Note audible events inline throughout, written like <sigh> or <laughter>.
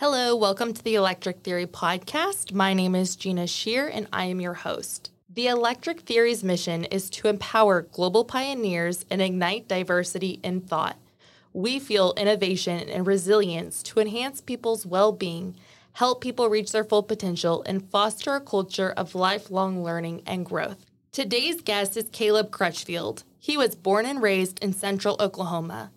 Hello, welcome to the Electric Theory podcast. My name is Gina Shear and I am your host. The Electric Theory's mission is to empower global pioneers and ignite diversity in thought. We feel innovation and resilience to enhance people's well being, help people reach their full potential, and foster a culture of lifelong learning and growth. Today's guest is Caleb Crutchfield. He was born and raised in central Oklahoma.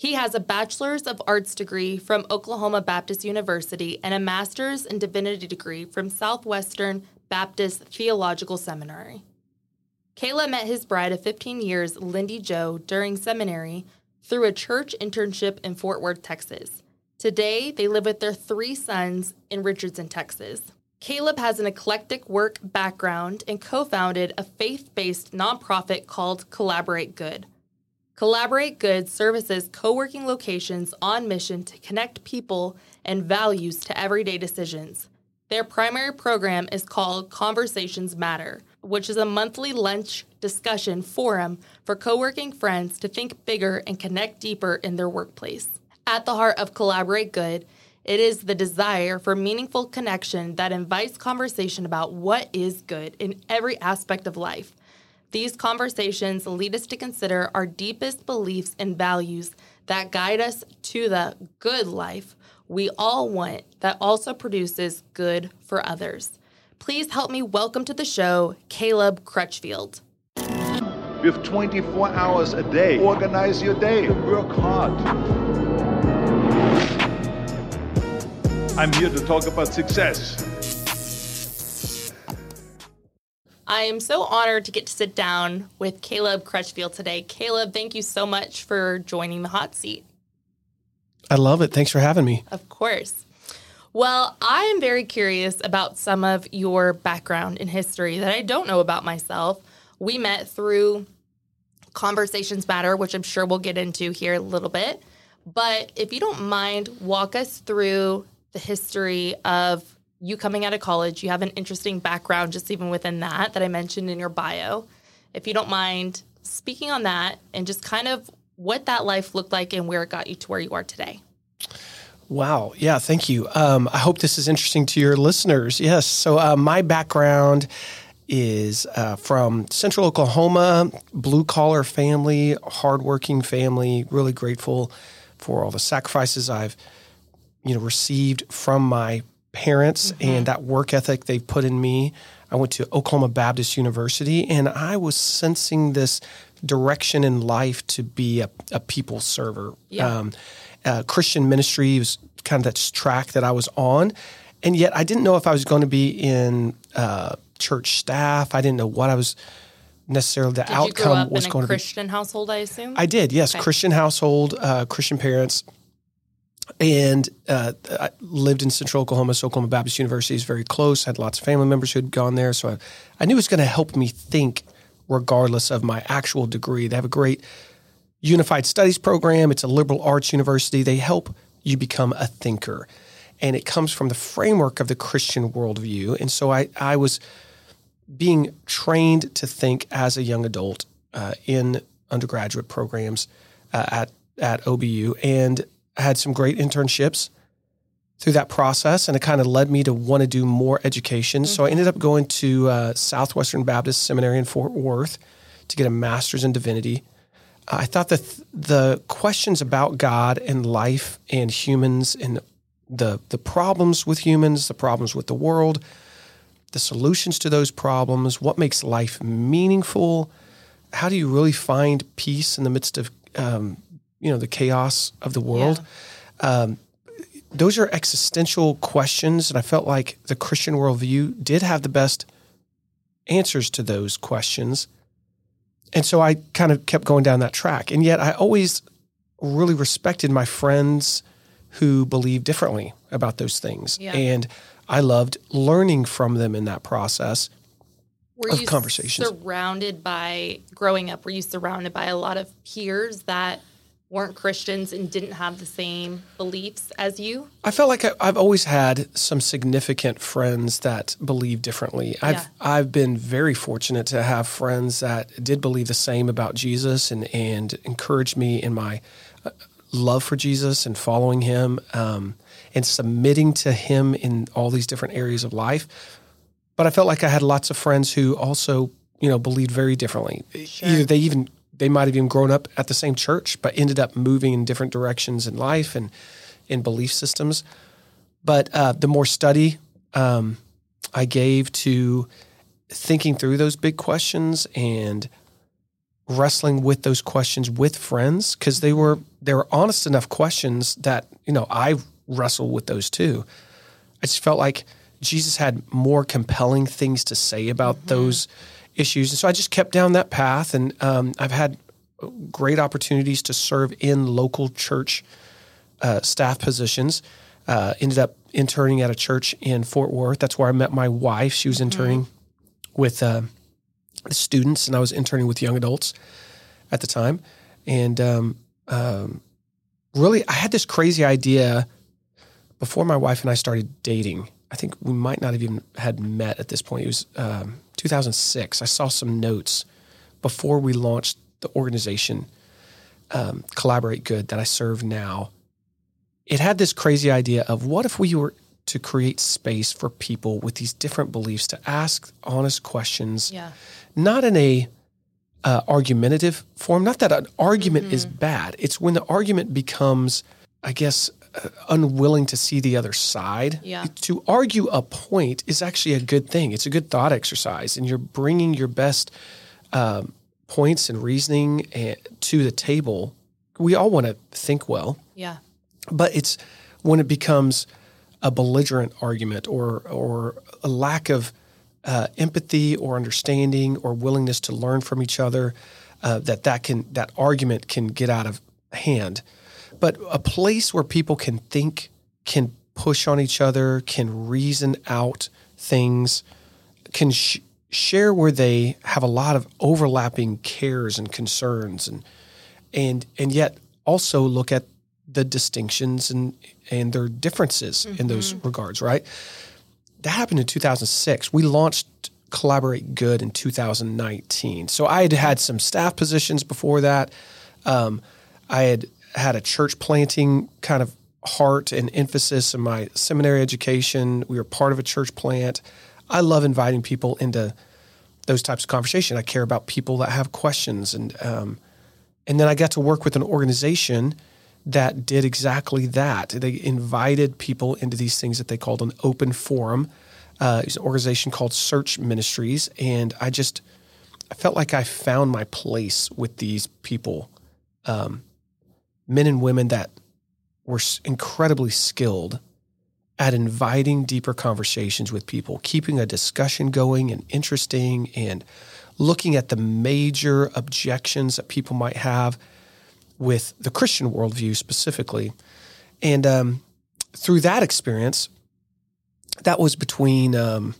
He has a Bachelor's of Arts degree from Oklahoma Baptist University and a Master's in Divinity degree from Southwestern Baptist Theological Seminary. Caleb met his bride of 15 years, Lindy Joe, during seminary through a church internship in Fort Worth, Texas. Today, they live with their three sons in Richardson, Texas. Caleb has an eclectic work background and co founded a faith based nonprofit called Collaborate Good. Collaborate Good services co working locations on mission to connect people and values to everyday decisions. Their primary program is called Conversations Matter, which is a monthly lunch discussion forum for co working friends to think bigger and connect deeper in their workplace. At the heart of Collaborate Good, it is the desire for meaningful connection that invites conversation about what is good in every aspect of life these conversations lead us to consider our deepest beliefs and values that guide us to the good life we all want that also produces good for others. Please help me welcome to the show Caleb Crutchfield. You have 24 hours a day. Organize your day. Work hard. I'm here to talk about success. I am so honored to get to sit down with Caleb Crutchfield today. Caleb, thank you so much for joining the hot seat. I love it. Thanks for having me. Of course. Well, I am very curious about some of your background in history that I don't know about myself. We met through Conversations Matter, which I'm sure we'll get into here a little bit. But if you don't mind, walk us through the history of you coming out of college, you have an interesting background just even within that that I mentioned in your bio. If you don't mind speaking on that and just kind of what that life looked like and where it got you to where you are today. Wow. Yeah. Thank you. Um, I hope this is interesting to your listeners. Yes. So, uh, my background is uh, from central Oklahoma, blue collar family, hardworking family, really grateful for all the sacrifices I've, you know, received from my parents mm-hmm. and that work ethic they've put in me. I went to Oklahoma Baptist University and I was sensing this direction in life to be a, a people server. Yeah. Um, uh, Christian ministry was kind of that track that I was on. And yet I didn't know if I was going to be in uh, church staff. I didn't know what I was necessarily the did outcome was going to be. Christian household, I assume. I did, yes, okay. Christian household, uh, Christian parents and uh, I lived in Central Oklahoma. So Oklahoma Baptist University is very close. I had lots of family members who had gone there, so I, I knew it was going to help me think, regardless of my actual degree. They have a great unified studies program. It's a liberal arts university. They help you become a thinker, and it comes from the framework of the Christian worldview. And so I, I was being trained to think as a young adult uh, in undergraduate programs uh, at at OBU, and I had some great internships through that process, and it kind of led me to want to do more education. Mm-hmm. So I ended up going to uh, Southwestern Baptist Seminary in Fort Worth to get a master's in divinity. I thought that th- the questions about God and life and humans and the the problems with humans, the problems with the world, the solutions to those problems, what makes life meaningful, how do you really find peace in the midst of um, you know the chaos of the world. Yeah. Um, those are existential questions, and I felt like the Christian worldview did have the best answers to those questions. And so I kind of kept going down that track. And yet I always really respected my friends who believed differently about those things. Yeah. And I loved learning from them in that process were of conversations. Surrounded by growing up, were you surrounded by a lot of peers that weren't Christians and didn't have the same beliefs as you? I felt like I've always had some significant friends that believe differently. I've yeah. I've been very fortunate to have friends that did believe the same about Jesus and and encouraged me in my uh, love for Jesus and following Him. Um, and submitting to Him in all these different areas of life. But I felt like I had lots of friends who also, you know, believed very differently. Either they even they might have even grown up at the same church, but ended up moving in different directions in life and in belief systems. But uh, the more study um, I gave to thinking through those big questions and wrestling with those questions with friends because they were they were honest enough questions that you know I wrestle with those too. I just felt like Jesus had more compelling things to say about mm-hmm. those issues, and so I just kept down that path. And um, I've had great opportunities to serve in local church uh, staff positions. Uh, ended up interning at a church in Fort Worth. That's where I met my wife. She was mm-hmm. interning with uh, students, and I was interning with young adults at the time. And um, um, really, I had this crazy idea before my wife and I started dating. I think we might not have even had met at this point. It was um, 2006. I saw some notes before we launched the organization, um, Collaborate Good, that I serve now. It had this crazy idea of what if we were to create space for people with these different beliefs to ask honest questions, yeah. not in a uh, argumentative form. Not that an argument mm-hmm. is bad. It's when the argument becomes, I guess, unwilling to see the other side. Yeah. To argue a point is actually a good thing. It's a good thought exercise, and you're bringing your best um, points and reasoning eh, to the table. We all want to think well. Yeah. But it's when it becomes a belligerent argument or or a lack of uh, empathy or understanding or willingness to learn from each other uh, that that can that argument can get out of hand but a place where people can think can push on each other can reason out things can sh- share where they have a lot of overlapping cares and concerns and and and yet also look at the distinctions and and their differences mm-hmm. in those mm-hmm. regards, right? That happened in 2006. We launched Collaborate Good in 2019. So I had had some staff positions before that. Um, I had had a church planting kind of heart and emphasis in my seminary education. We were part of a church plant. I love inviting people into those types of conversation. I care about people that have questions, and um, and then I got to work with an organization that did exactly that. They invited people into these things that they called an open forum. Uh, it's an organization called Search Ministries, and I just I felt like I found my place with these people, um, men and women that were incredibly skilled at inviting deeper conversations with people, keeping a discussion going and interesting, and looking at the major objections that people might have with the Christian worldview specifically. And um, through that experience, that was between um,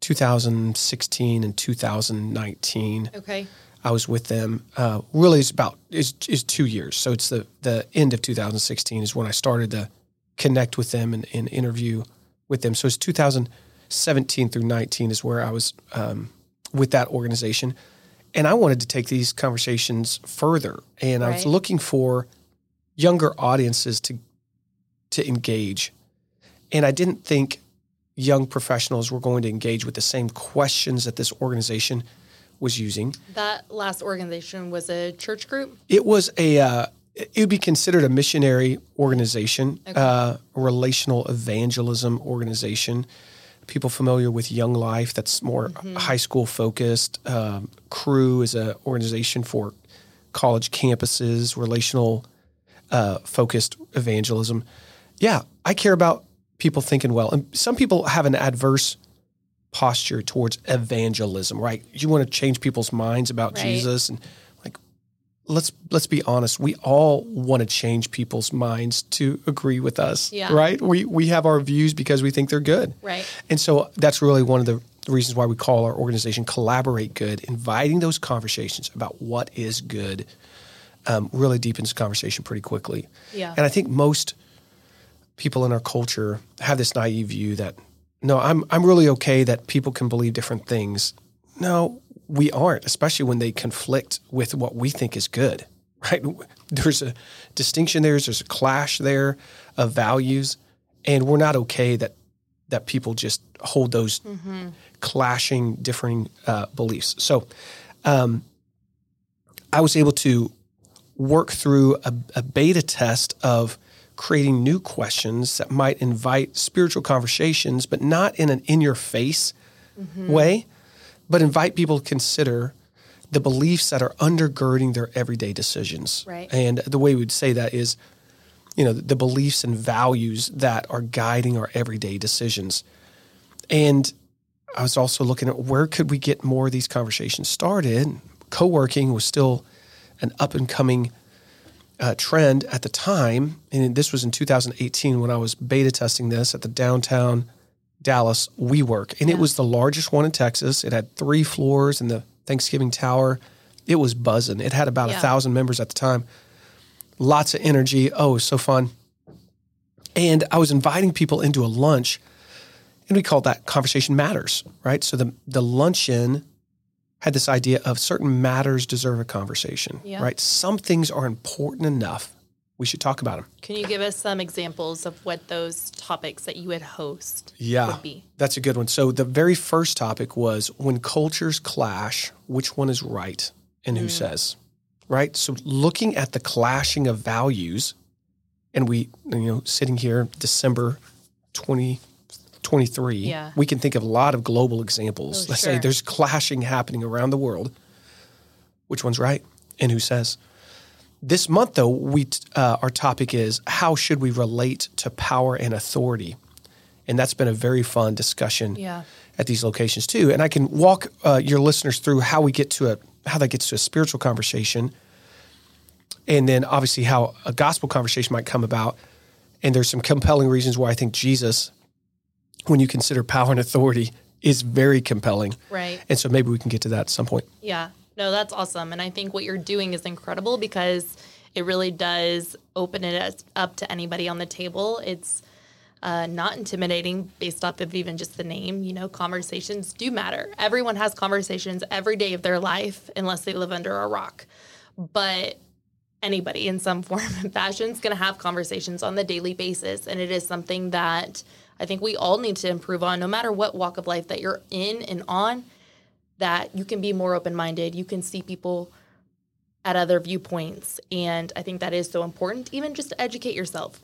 2016 and 2019. Okay. I was with them. Uh, really, it's about is is two years. So it's the the end of 2016 is when I started to connect with them and, and interview with them. So it's 2017 through 19 is where I was um, with that organization and I wanted to take these conversations further, and right. I was looking for younger audiences to to engage, and I didn't think young professionals were going to engage with the same questions that this organization was using. That last organization was a church group. It was a. Uh, it would be considered a missionary organization, okay. uh, a relational evangelism organization people familiar with Young Life, that's more mm-hmm. high school focused. Um, Cru is an organization for college campuses, relational uh, focused evangelism. Yeah, I care about people thinking well. And some people have an adverse posture towards evangelism, right? You want to change people's minds about right. Jesus and like let's let's be honest we all want to change people's minds to agree with us yeah. right we we have our views because we think they're good right and so that's really one of the reasons why we call our organization collaborate good inviting those conversations about what is good um, really deepens conversation pretty quickly yeah and i think most people in our culture have this naive view that no i'm i'm really okay that people can believe different things no we aren't, especially when they conflict with what we think is good, <laughs> right? There's a distinction there. There's a clash there of values, and we're not okay that that people just hold those mm-hmm. clashing, differing uh, beliefs. So, um, I was able to work through a, a beta test of creating new questions that might invite spiritual conversations, but not in an in your face mm-hmm. way, but invite people to consider the beliefs that are undergirding their everyday decisions. Right. And the way we'd say that is, you know, the beliefs and values that are guiding our everyday decisions. And I was also looking at where could we get more of these conversations started. Co-working was still an up and coming uh, trend at the time, and this was in 2018 when I was beta testing this at the downtown Dallas WeWork, and yeah. it was the largest one in Texas. It had three floors in the Thanksgiving Tower. It was buzzing. It had about yeah. a thousand members at the time. Lots of energy. Oh, so fun. And I was inviting people into a lunch, and we called that Conversation Matters, right? So the the luncheon had this idea of certain matters deserve a conversation, yeah. right? Some things are important enough we should talk about them. Can you give us some examples of what those topics that you would host yeah, would be? That's a good one. So the very first topic was when cultures clash, which one is right and who mm. says, right? So looking at the clashing of values, and we, you know, sitting here December 2023, yeah. we can think of a lot of global examples. Oh, Let's sure. say there's clashing happening around the world. Which one's right and who says? This month, though, we uh, our topic is how should we relate to power and authority, and that's been a very fun discussion yeah. at these locations too. And I can walk uh, your listeners through how we get to a how that gets to a spiritual conversation, and then obviously how a gospel conversation might come about. And there's some compelling reasons why I think Jesus, when you consider power and authority, is very compelling. Right. And so maybe we can get to that at some point. Yeah. No, that's awesome. And I think what you're doing is incredible because it really does open it up to anybody on the table. It's uh, not intimidating based off of even just the name. You know, conversations do matter. Everyone has conversations every day of their life unless they live under a rock. But anybody in some <laughs> form and fashion is going to have conversations on the daily basis. And it is something that I think we all need to improve on, no matter what walk of life that you're in and on that you can be more open minded. You can see people at other viewpoints. And I think that is so important, even just to educate yourself.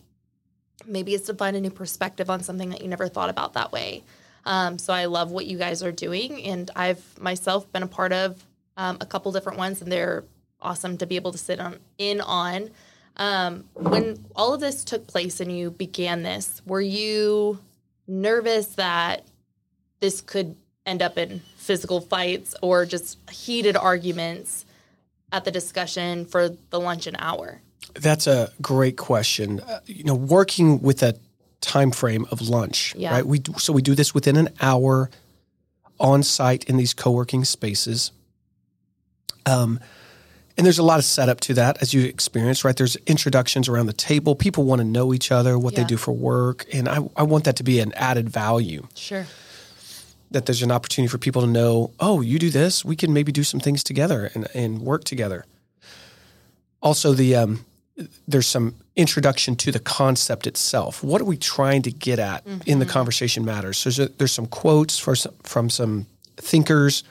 Maybe it's to find a new perspective on something that you never thought about that way. Um, so I love what you guys are doing. And I've myself been a part of um, a couple different ones, and they're awesome to be able to sit on in on. Um, when all of this took place and you began this, were you nervous that this could end up in physical fights or just heated arguments at the discussion for the luncheon hour? That's a great question. Uh, you know, working with a time frame of lunch, yeah. right? We do, so we do this within an hour on site in these co-working spaces. Um, and there's a lot of setup to that as you experience, right? There's introductions around the table. People want to know each other, what yeah. they do for work. And I, I want that to be an added value. Sure that there's an opportunity for people to know, oh, you do this, we can maybe do some things together and, and work together. Also, the um, there's some introduction to the concept itself. What are we trying to get at mm-hmm. in the mm-hmm. conversation matters? So there's, a, there's some quotes for some, from some thinkers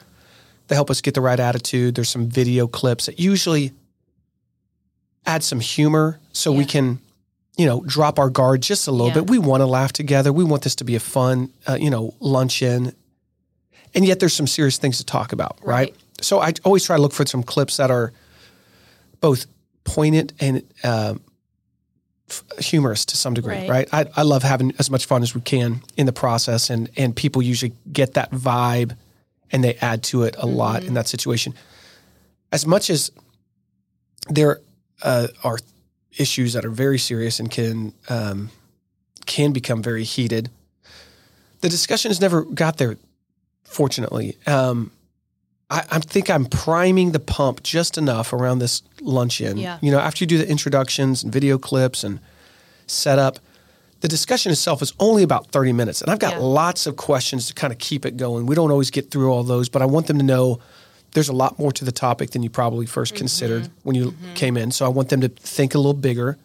that help us get the right attitude. There's some video clips that usually add some humor so yeah. we can you know, drop our guard just a little yeah. bit. We want to laugh together. We want this to be a fun, uh, you know, luncheon and yet there's some serious things to talk about, right? right? So I always try to look for some clips that are both poignant and uh, f- humorous to some degree, right? right? I, I love having as much fun as we can in the process, and and people usually get that vibe, and they add to it a mm-hmm. lot in that situation. As much as there uh, are issues that are very serious and can um, can become very heated, the discussion has never got there fortunately. Um, I, I, think I'm priming the pump just enough around this luncheon. Yeah. You know, after you do the introductions and video clips and setup, the discussion itself is only about 30 minutes. And I've got yeah. lots of questions to kind of keep it going. We don't always get through all those, but I want them to know there's a lot more to the topic than you probably 1st considered when you came in. So I want them to think a little bigger.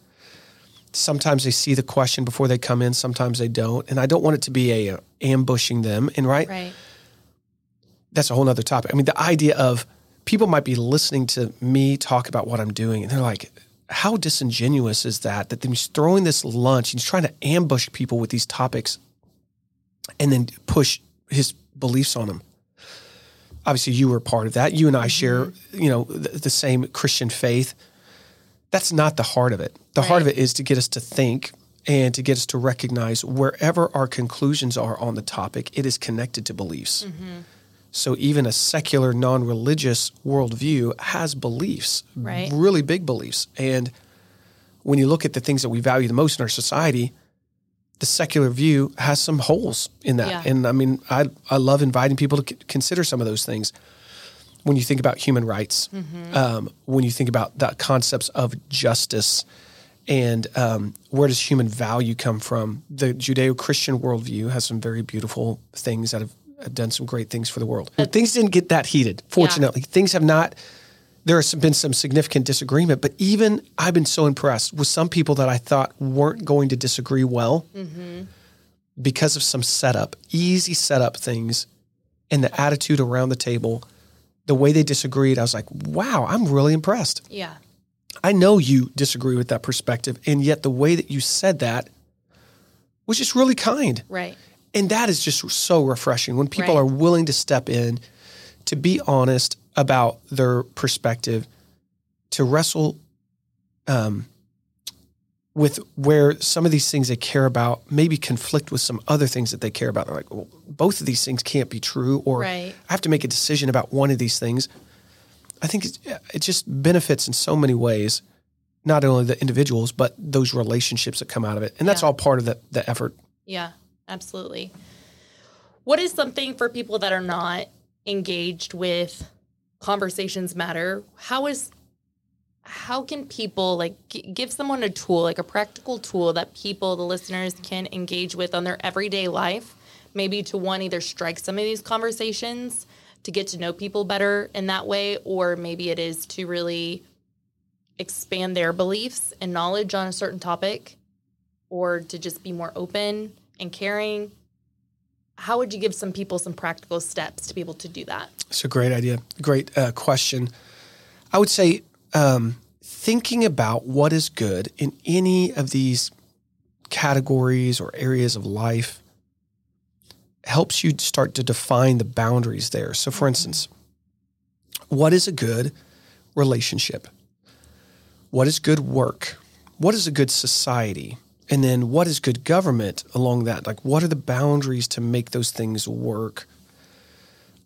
Sometimes they see the question before they come in, sometimes they don't. And I don't want it to be a, uh, ambushing them. And right, Right. that's a whole nother topic. I mean, the idea of people might be listening to me talk about what I'm doing and they're like, how disingenuous is that? That he's throwing this lunch, he's trying to ambush people with these topics and then push his beliefs on them. Obviously, you were part of that. You and I mm-hmm. share, you know, the, the same Christian faith. That's not the heart of it. The heart of it is to get us to think and to get us to recognize wherever our conclusions are on the topic, it is connected to beliefs. Mm-hmm. So even a secular, non-religious worldview has beliefs, Right. really big beliefs. And when you look at the things that we value the most in our society, the secular view has some holes in that. Yeah. And I mean, I I love inviting people to c- consider some of those things. When you think about human rights, um, when you think about the concepts of justice, and um, where does human value come from? The Judeo-Christian worldview has some very beautiful things that have have done some great things for the world. things didn't get that heated, fortunately. Things have not. There has been some significant disagreement, but even I've been so impressed with some people that I thought weren't going to disagree well mm-hmm. because of some setup, easy setup things, and the attitude around the table, the way they disagreed. I was like, wow, I'm really impressed. Yeah. I know you disagree with that perspective, and yet the way that you said that was just really kind. Right. And that is just so refreshing when people Right. are willing to step in, to be honest about their perspective, to wrestle um, with where some of these things they care about maybe conflict with some other things that they care about. They're like, well, both of these things can't be true, or Right. I have to make a decision about one of these things. I think it's, it just benefits in so many ways, not only the individuals, but those relationships that come out of it. And that's Yeah. all part of the, the effort. Yeah, absolutely. What is something for people that are not engaged with conversations matter? How is how can people like give someone a tool, like a practical tool that people, the listeners, can engage with on their everyday life, maybe to one either strike some of these conversations to get to know people better in that way, or maybe it is to really expand their beliefs and knowledge on a certain topic or to just be more open and caring how would you give some people some practical steps to be able to do that It's a great idea. Great uh, question. I would say um, thinking about what is good in any of these categories or areas of life helps you start to define the boundaries there. So, for instance, what is a good relationship? What is good work? What is a good society? And then what is good government along that? Like, what are the boundaries to make those things work?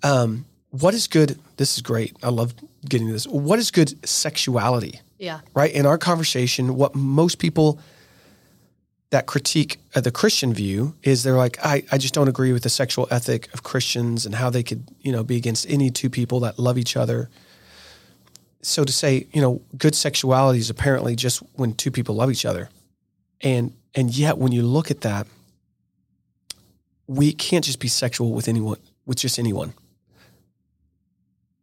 Um, what is good? This is great. I love getting to this. What is good sexuality? yeah right? In our conversation, what most people that critique uh, the Christian view is they're like, I, I just don't agree with the sexual ethic of Christians and how they could, you know, be against any two people that love each other. So to say, you know, good sexuality is apparently just when two people love each other. And and yet when you look at that, we can't just be sexual with anyone with just anyone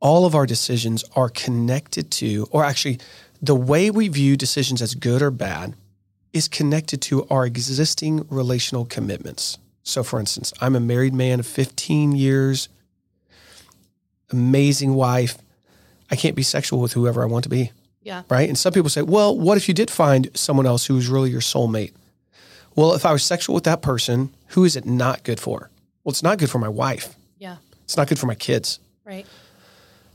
all of our decisions are connected to, or actually, the way we view decisions as good or bad is connected to our existing relational commitments. So, for instance, I'm a married man of 15 years, amazing wife. I can't be sexual with whoever I want to be, yeah right? And some people say, well, what if you did find someone else who was really your soulmate? Well, if I was sexual with that person, who is it not good for? Well, it's not good for my wife. yeah It's not good for my kids. right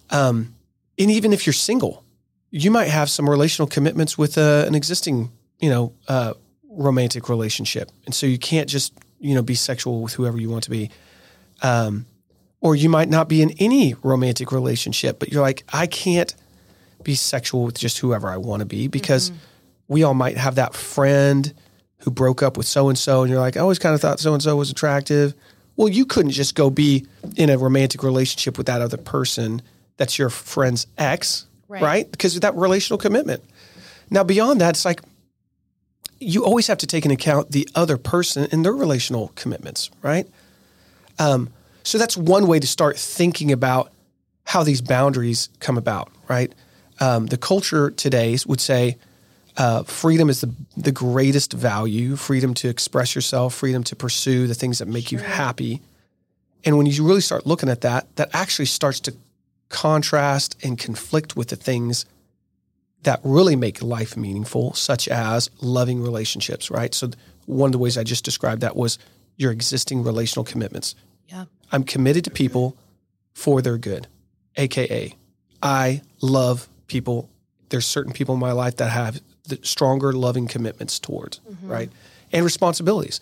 Um, and even if you're single, you might have some relational commitments with uh, an existing, you know, uh, romantic relationship, and so you can't just, you know, be sexual with whoever you want to be. Um, or you might not be in any romantic relationship, but you're like, I can't be sexual with just whoever I want to be because we all might have that friend who broke up with so and so, and you're like, I always kind of thought so and so was attractive. Well, you couldn't just go be in a romantic relationship with that other person that's your friend's ex, Right. right? Because of that relational commitment. Now, beyond that, it's like you always have to take into account the other person and their relational commitments, right? Um, so that's one way to start thinking about how these boundaries come about, right? Um, the culture today would say uh, freedom is the the greatest value. Freedom to express yourself, freedom to pursue the things that make you happy. And when you really start looking at that, that actually starts to contrast and conflict with the things that really make life meaningful, such as loving relationships, right? So, one of the ways I just described that was your existing relational commitments. Yeah. I'm committed to people for their good, AKA, I love people. There's certain people in my life that have the stronger loving commitments towards, right? And responsibilities.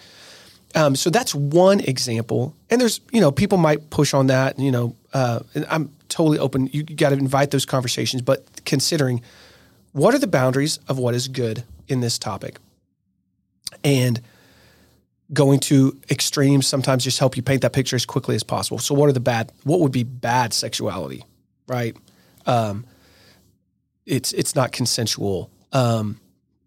Um, so that's one example. And there's, you know, people might push on that, you know, uh, and I'm totally open. You, got to invite those conversations, but considering what are the boundaries of what is good in this topic? And going to extremes sometimes just help you paint that picture as quickly as possible. So what are the bad, what would be bad sexuality, right? Um, it's, it's not consensual. Um,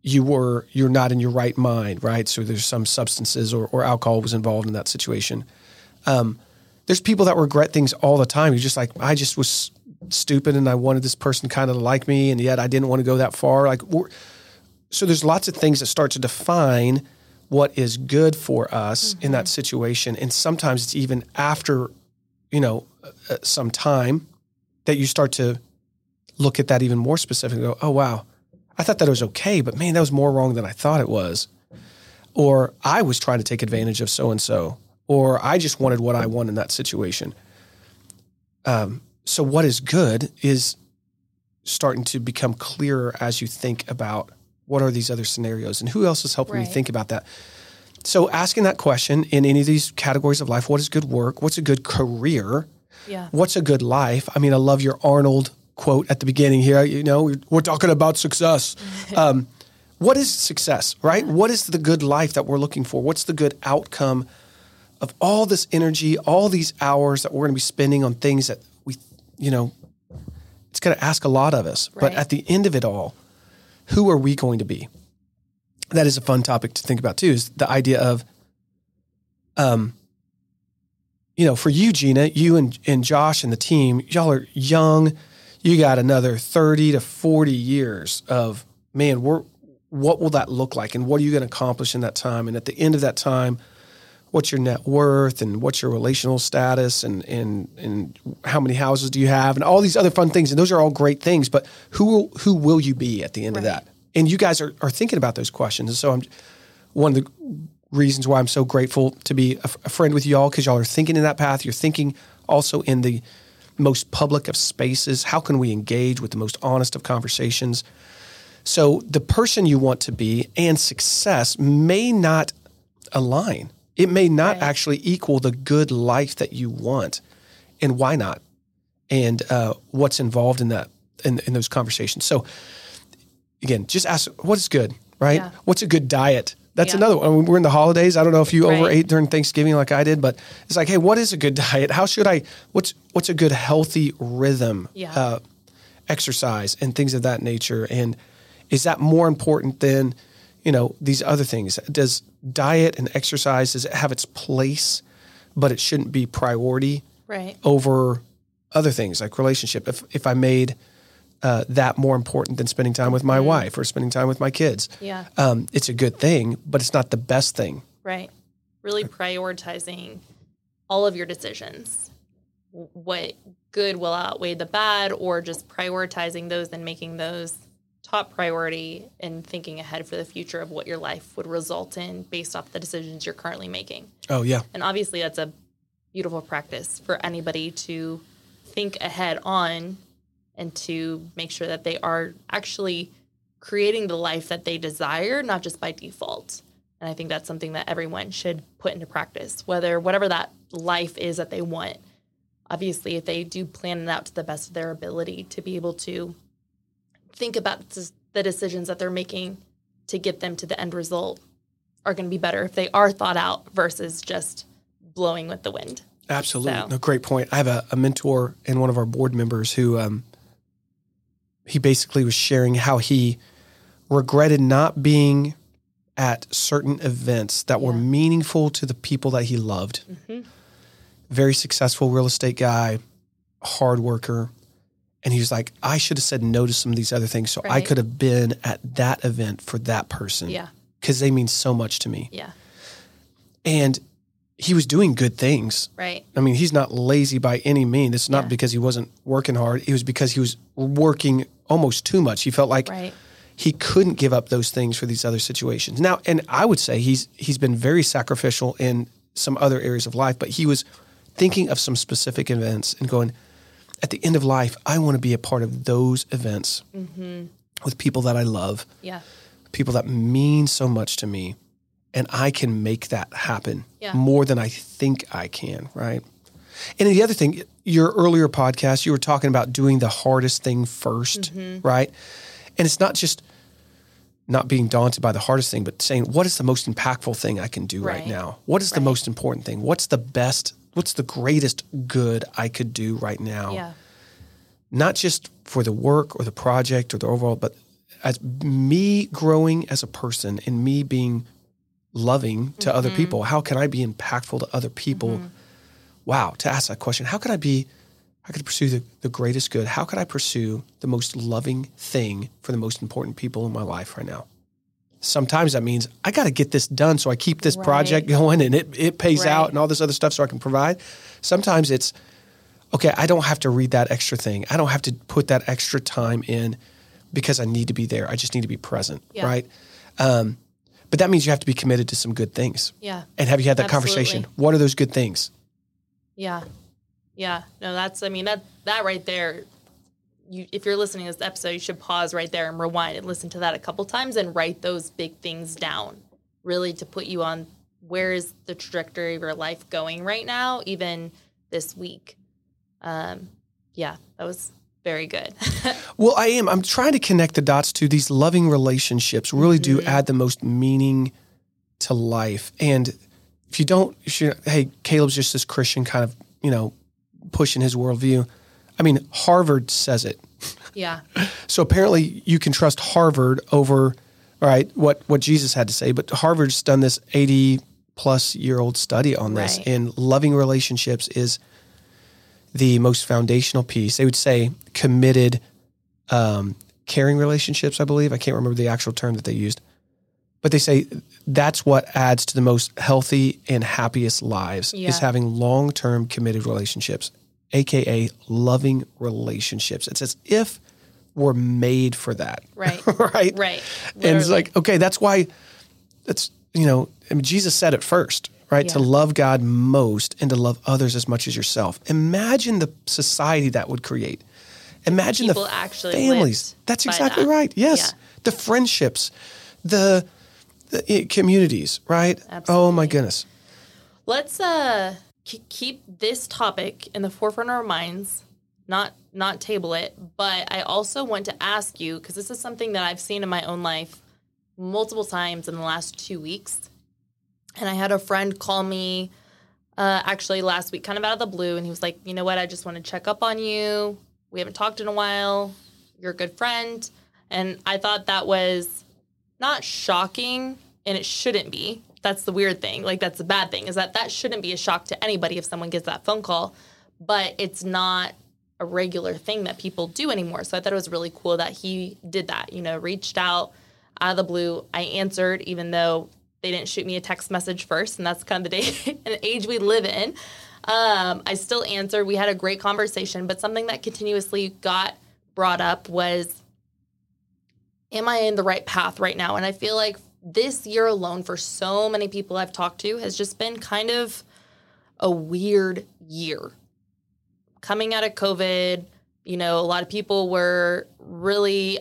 you were you're not in your right mind, right? So there's some substances or, or alcohol was involved in that situation. Um, there's people that regret things all the time. You're just like, I just was stupid and I wanted this person kind of to like me, and yet I didn't want to go that far. Like, so there's lots of things that start to define what is good for us in that situation, and sometimes it's even after, you know, uh, some time that you start to look at that even more specifically. and Go, oh wow, I thought that was okay, but man, that was more wrong than I thought it was. Or I was trying to take advantage of so and so, or I just wanted what I want in that situation. Um, so, what is good is starting to become clearer as you think about what are these other scenarios and who else is helping me think about that. So, asking that question in any of these categories of life what is good work? What's a good career? Yeah. what's a good life? I mean, I love your Arnold quote at the beginning here. You know, we're, talking about success. <laughs> Um, what is success, right? What is the good life that we're looking for? What's the good outcome of all this energy, all these hours that we're going to be spending on things that we, you know, it's going to ask a lot of us. But at the end of it all, who are we going to be? That is a fun topic to think about too. Is the idea of, um, you know, for you, Gina, you and, and Josh and the team, y'all are young. You got another 30 to 40 years of, man, we're, what will that look like? And what are you going to accomplish in that time? And at the end of that time, what's your net worth and what's your relational status and, and, and how many houses do you have and all these other fun things. And those are all great things, but who will, who will you be at the end of that? And you guys are, are thinking about those questions. And so I'm one of the reasons why I'm so grateful to be a, a friend with y'all because y'all are thinking in that path. You're thinking also in the most public of spaces. How can we engage with the most honest of conversations? So the person you want to be and success may not align. It may not Right. actually equal the good life that you want. And why not? And uh, what's involved in that in, in those conversations. So again, just ask what is good, right? Yeah. What's a good diet? That's Yeah. another one. I mean, we're in the holidays. I don't know if you Right. overate during Thanksgiving like I did, but it's like, hey, what is a good diet? How should I? What's what's a good healthy rhythm? Yeah. Uh, exercise and things of that nature. And is that more important than you know these other things? Does diet and exercise does it have its place, but it shouldn't be priority Right. over other things like relationship. If if I made uh, that more important than spending time with my wife or spending time with my kids, Yeah. um, it's a good thing, but it's not the best thing. Right. Really prioritizing all of your decisions. What good will outweigh the bad, or just prioritizing those and making those top priority and thinking ahead for the future of what your life would result in based off the decisions you're currently making. Oh yeah, And obviously, that's a beautiful practice for anybody to think ahead on and to make sure that they are actually creating the life that they desire, not just by default. And I think that's something that everyone should put into practice, whether whatever that life is that they want. Obviously, if they do plan it out to the best of their ability to be able to think about the decisions that they're making to get them to the end result are going to be better if they are thought out versus just blowing with the wind. absolutely. So- No, great point. I have a, a mentor and one of our board members who um, he basically was sharing how he regretted not being at certain events that were meaningful to the people that he loved. Mhm. Very successful real estate guy, hard worker. And he was like, I should have said no to some of these other things so I could have been at that event for that person. Yeah. Because they mean so much to me. Yeah. And he was doing good things. Right. I mean, he's not lazy by any means. It's not Yeah. because he wasn't working hard. It was because he was working almost too much. He felt like Right. he couldn't give up those things for these other situations. Now, and I would say he's he's been very sacrificial in some other areas of life, but he was thinking of some specific events and going, at the end of life, I want to be a part of those events Mm-hmm. with people that I love, Yeah. people that mean so much to me, and I can make that happen Yeah. more than I think I can, right? And the other thing, your earlier podcast, you were talking about doing the hardest thing 1st Mm-hmm. right? And it's not just not being daunted by the hardest thing, but saying, what is the most impactful thing I can do right, Right. now? What is the most important thing? What's the best, what's the greatest good I could do right now? Yeah. not just for the work or the project or the overall, but as me growing as a person and me being loving to other people. How can I be impactful to other people? Wow, to ask that question, how could I be? How could I pursue the, the greatest good? How could I pursue the most loving thing for the most important people in my life right now? Sometimes that means I got to get this done so I keep this project going and it, it pays Right. out and all this other stuff so I can provide. Sometimes it's okay, I don't have to read that extra thing. I don't have to put that extra time in because I need to be there. I just need to be present, Yeah. right? Um, but that means you have to be committed to some good things. Yeah. And have you had that Absolutely. conversation? What are those good things? Yeah. Yeah. No, that's I mean that that right there you if you're listening to this episode, you should pause right there and rewind and listen to that a couple times and write those big things down. Really to put you on where is the trajectory of your life going right now, even this week. Um yeah, that was very good. <laughs> Well, I am. I'm trying to connect the dots to these loving relationships really do add the most meaning to life. And if you don't, if you hey, Caleb's just this Christian kind of, you know, pushing his worldview. I mean, Harvard says it. yeah. <laughs> So apparently you can trust Harvard over, all right, what, what Jesus had to say. But Harvard's done this 80 plus year old study on this. Right. And loving relationships is the most foundational piece. They would say committed, um, caring relationships, I believe. I can't remember the actual term that they used. But they say that's what adds to the most healthy and happiest lives Yeah. is having long term committed relationships, aka loving relationships. It's as if we're made for that. Right. <laughs> right? Right. And it's like, okay, that's why that's you know, I mean Jesus said it first, right? To love God most and to love others as much as yourself. Imagine the society that would create. Imagine People the families. That's exactly that. right. Yes. Yeah. The friendships, the, communities, right? Oh my goodness. Let's uh k- keep this topic in the forefront of our minds, not not table it, but I also want to ask you because this is something that I've seen in my own life multiple times in the last 2 weeks. And I had a friend call me uh actually last week kind of out of the blue and he was like, "You know what? I just want to check up on you. We haven't talked in a while. You're a good friend." And I thought that was not shocking and it shouldn't be. That's the weird thing. Like that's the bad thing is that that shouldn't be a shock to anybody if someone gets that phone call but it's not a regular thing that people do anymore. So i thought it was really cool that he did that you know reached out out of the blue. I answered even though they didn't shoot me a text message first and that's kind of the day <laughs> and age we live in. Um, i still answered. We had a great conversation but something that continuously got brought up was am I in the right path right now? And I feel like this year alone, for so many people I've talked to, has just been kind of a weird year. Coming out of COVID, you know, a lot of people were really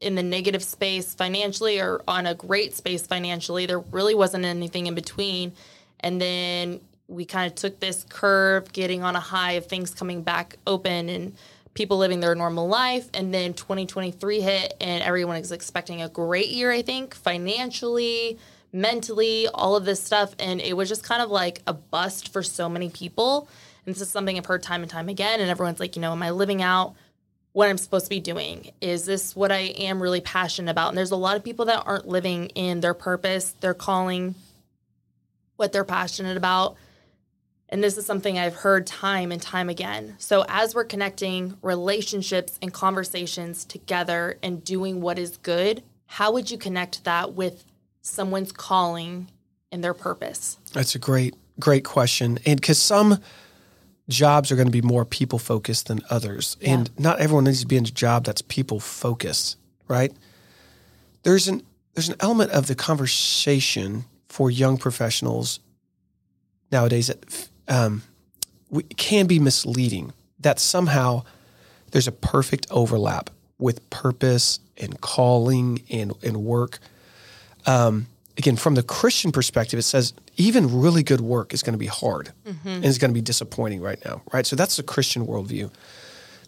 in the negative space financially or on a great space financially. There really wasn't anything in between. And then we kind of took this curve, getting on a high of things coming back open and people living their normal life. And then 2023 hit, and everyone is expecting a great year, I think, financially, mentally, all of this stuff. And it was just kind of like a bust for so many people. And this is something I've heard time and time again. And everyone's like, you know, am I living out what I'm supposed to be doing? Is this what I am really passionate about? And there's a lot of people that aren't living in their purpose, their calling, what they're passionate about. And this is something I've heard time and time again. So, as we're connecting relationships and conversations together and doing what is good, how would you connect that with someone's calling and their purpose? That's a great, great question. And because some jobs are going to be more people focused than others, Yeah. and not everyone needs to be in a job that's people focused, right? There's an there's an element of the conversation for young professionals nowadays that um, we, can be misleading. That somehow there's a perfect overlap with purpose and calling and and work again, from the Christian perspective, it says even really good work is going to be hard and it's going to be disappointing right now, right? So that's the Christian worldview.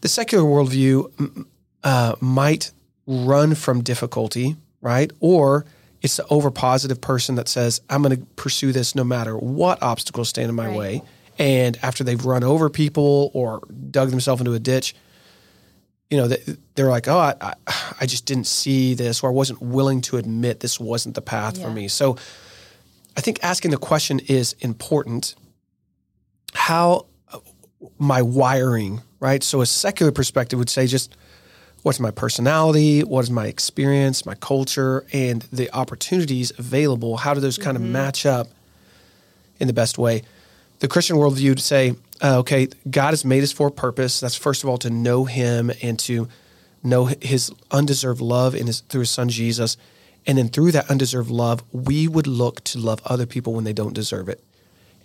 The secular worldview uh, might run from difficulty, right? Or it's the over positive person that says, I'm going to pursue this no matter what obstacles stand in my Right. way. And after they've run over people or dug themselves into a ditch, you know, they- they're like, oh, I, I, just didn't see this, or I wasn't willing to admit this wasn't the path for me. So I think asking the question is important. How uh, my wiring, right? So a secular perspective would say just what's my personality, what is my experience, my culture, and the opportunities available. How do those kind of match up in the best way? The Christian worldview to say, uh, okay, God has made us for a purpose. That's first of all to know Him and to know His undeserved love in his, through His Son Jesus, and then through that undeserved love, we would look to love other people when they don't deserve it.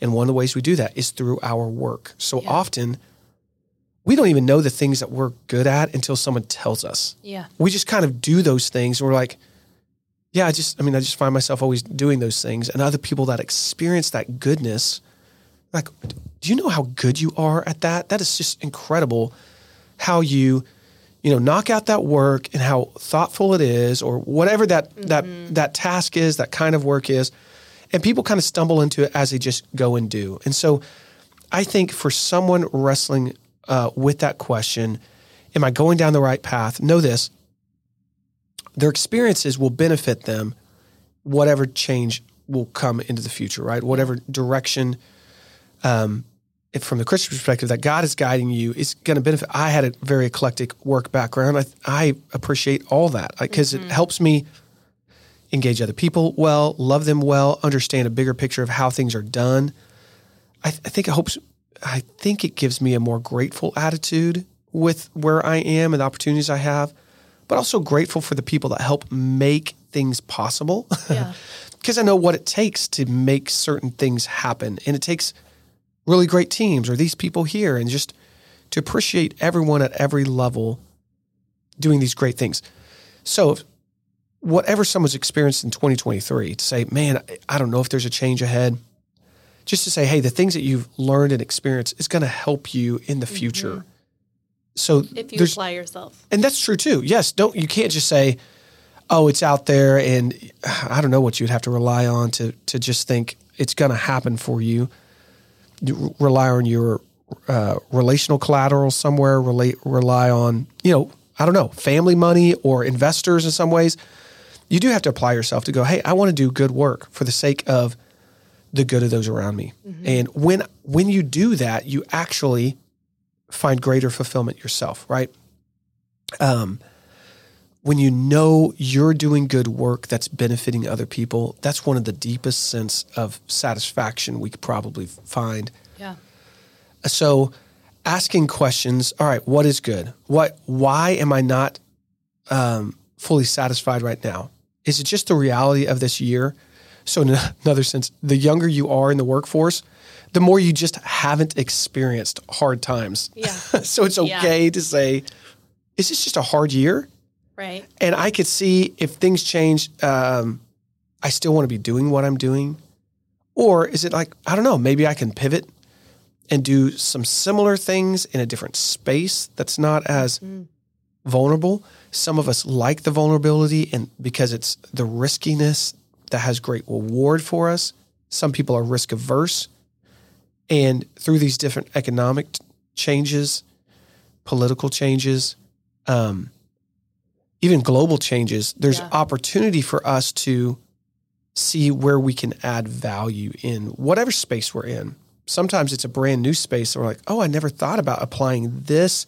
And one of the ways we do that is through our work. So Yeah. often, we don't even know the things that we're good at until someone tells us Yeah. we just kind of do those things. We're like, yeah, I just, I mean, I just find myself always doing those things. And other people that experience that goodness, like, do you know how good you are at that? That is just incredible how you, you know, knock out that work and how thoughtful it is or whatever that, that, mm-hmm. that task is, that kind of work is. And people kind of stumble into it as they just go and do. And so I think for someone wrestling uh, with that question, am I going down the right path? Know this their experiences will benefit them, whatever change will come into the future, right? Whatever direction, um, if from the Christian perspective, that God is guiding you is going to benefit. I had a very eclectic work background. I, I appreciate all that because it helps me engage other people well, love them well, understand a bigger picture of how things are done. I, I think it hopes. I think it gives me a more grateful attitude with where I am and the opportunities I have, but also grateful for the people that help make things possible. Yeah. <laughs> Because I know what it takes to make certain things happen, and it takes really great teams or these people here, and just to appreciate everyone at every level doing these great things. So, whatever someone's experienced in 2023, to say, man, I don't know if there's a change ahead just to say, hey, the things that you've learned and experienced is going to help you in the future. So If you apply yourself. and that's true too. Yes, don't you can't just say, oh, it's out there, and I don't know what you'd have to rely on to to just think it's going to happen for you. You rely on your uh, relational collateral somewhere. Relate rely on you know I don't know family money or investors in some ways. You do have to apply yourself to go. Hey, I want to do good work for the sake of the good of those around me. And when when you do that, you actually find greater fulfillment yourself, right? Um, when you know you're doing good work that's benefiting other people, that's one of the deepest sense of satisfaction we could probably find. Yeah. So, asking questions. All right, what is good? What? Why am I not um, fully satisfied right now? Is it just the reality of this year? So, in another sense, the younger you are in the workforce, the more you just haven't experienced hard times. Yeah. <laughs> so it's Yeah. okay to say, "Is this just a hard year?" Right. And I could see if things change, um, I still want to be doing what I'm doing. Or is it like, I don't know, maybe I can pivot and do some similar things in a different space that's not as vulnerable. Some of us like the vulnerability and because it's the riskiness that has great reward for us. Some people are risk averse. And through these different economic changes, political changes, um, even global changes, there's Yeah. opportunity for us to see where we can add value in whatever space we're in. sometimes it's a brand new space. And we're like, oh, I never thought about applying this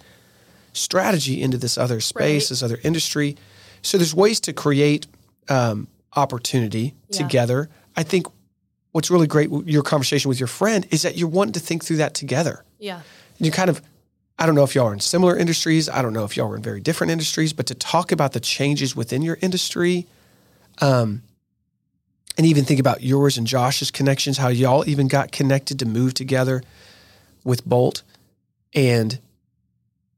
strategy into this other space, Right. this other industry. So there's ways to create um, opportunity Yeah. together. I think what's really great your conversation with your friend is that you're wanting to think through that together. Yeah. And you kind of, I don't know if y'all are in similar industries. I don't know if y'all are in very different industries, but to talk about the changes within your industry, um, and even think about yours and Josh's connections, how y'all even got connected to move together with Bolt. And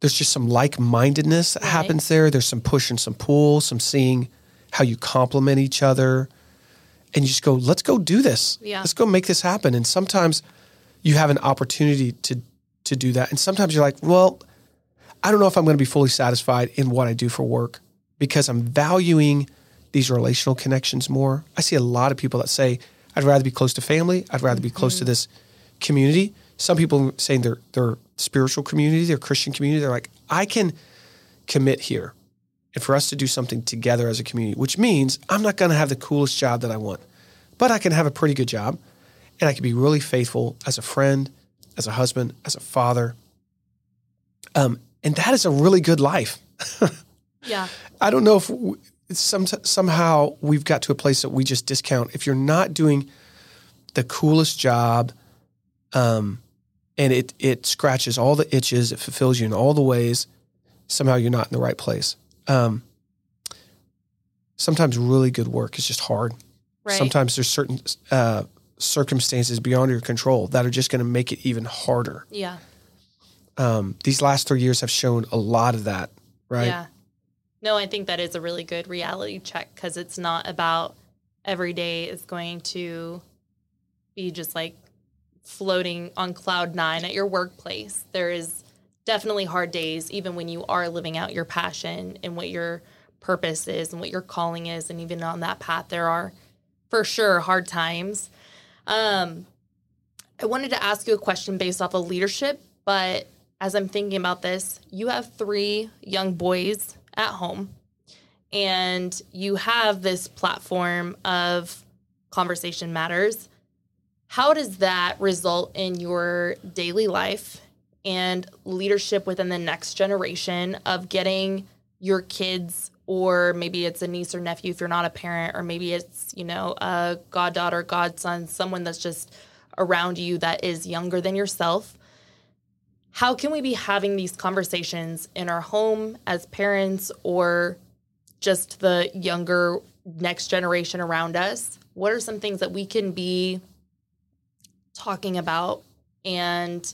there's just some like mindedness that Right. happens there. There's some push and some pull, some seeing how you complement each other. And you just go, let's go do this. Yeah. Let's go make this happen. And sometimes you have an opportunity to to do that. And sometimes you're like, well, I don't know if I'm going to be fully satisfied in what I do for work because I'm valuing these relational connections more. I see a lot of people that say, I'd rather be close to family. I'd rather be close to mm-hmm. this community. Some people saying their their spiritual community, their Christian community, they're like, I can commit here and for us to do something together as a community, which means I'm not going to have the coolest job that I want, but I can have a pretty good job and I can be really faithful as a friend, as a husband, as a father. Um, and that is a really good life. <laughs> Yeah. I don't know if some, somehow we've got to a place that we just discount. If you're not doing the coolest job, um, and it it scratches all the itches, it fulfills you in all the ways, somehow you're not in the right place. Um, sometimes really good work is just hard. Right. Sometimes there's certain uh, circumstances beyond your control that are just going to make it even harder. Yeah. Um, these last three years have shown a lot of that, right? Yeah. No, I think that is a really good reality check because it's not about every day is going to be just like floating on cloud nine at your workplace. There is definitely hard days, even when you are living out your passion and what your purpose is and what your calling is. And even on that path, there are for sure hard times. Um, I wanted to ask you a question based off of leadership, but as I'm thinking about this, you have three young boys at home and you have this platform of conversation matters. How does that result in your daily life and leadership within the next generation of getting your kids or maybe it's a niece or nephew if you're not a parent or maybe it's, you know, a goddaughter, godson, someone that's just around you that is younger than yourself how can we be having these conversations in our home as parents or just the younger next generation around us? What are some things that we can be talking about and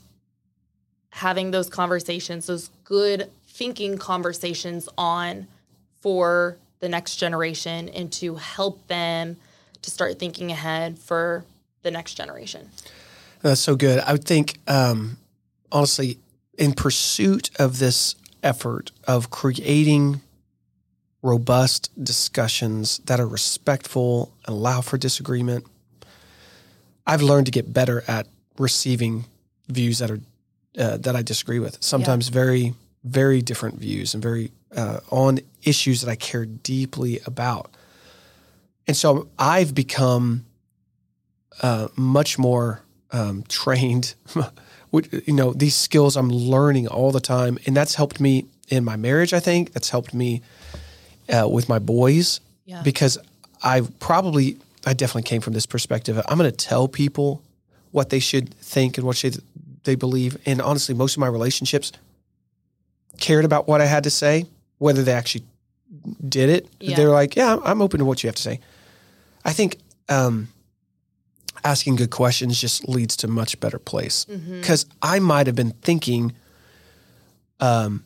having those conversations, those good thinking conversations on for the next generation and to help them to start thinking ahead for the next generation? That's so good. I would think, um, honestly, in pursuit of this effort of creating robust discussions that are respectful and allow for disagreement, I've learned to get better at receiving views that are uh, that I disagree with. Sometimes very, very different views and very uh, on issues that I care deeply about. And so I've become uh, much more um, <laughs> trained. with, you know, these skills I'm learning all the time, and that's helped me in my marriage. I think that's helped me uh, with my boys Yeah. because I probably, I definitely came from this perspective. I'm going to tell people what they should think and what should they believe. And honestly, most of my relationships cared about what I had to say, whether they actually did it. Yeah. They're like, yeah, I'm open to what you have to say. I think um, asking good questions just leads to a much better place Mm-hmm. because I might have been thinking, um,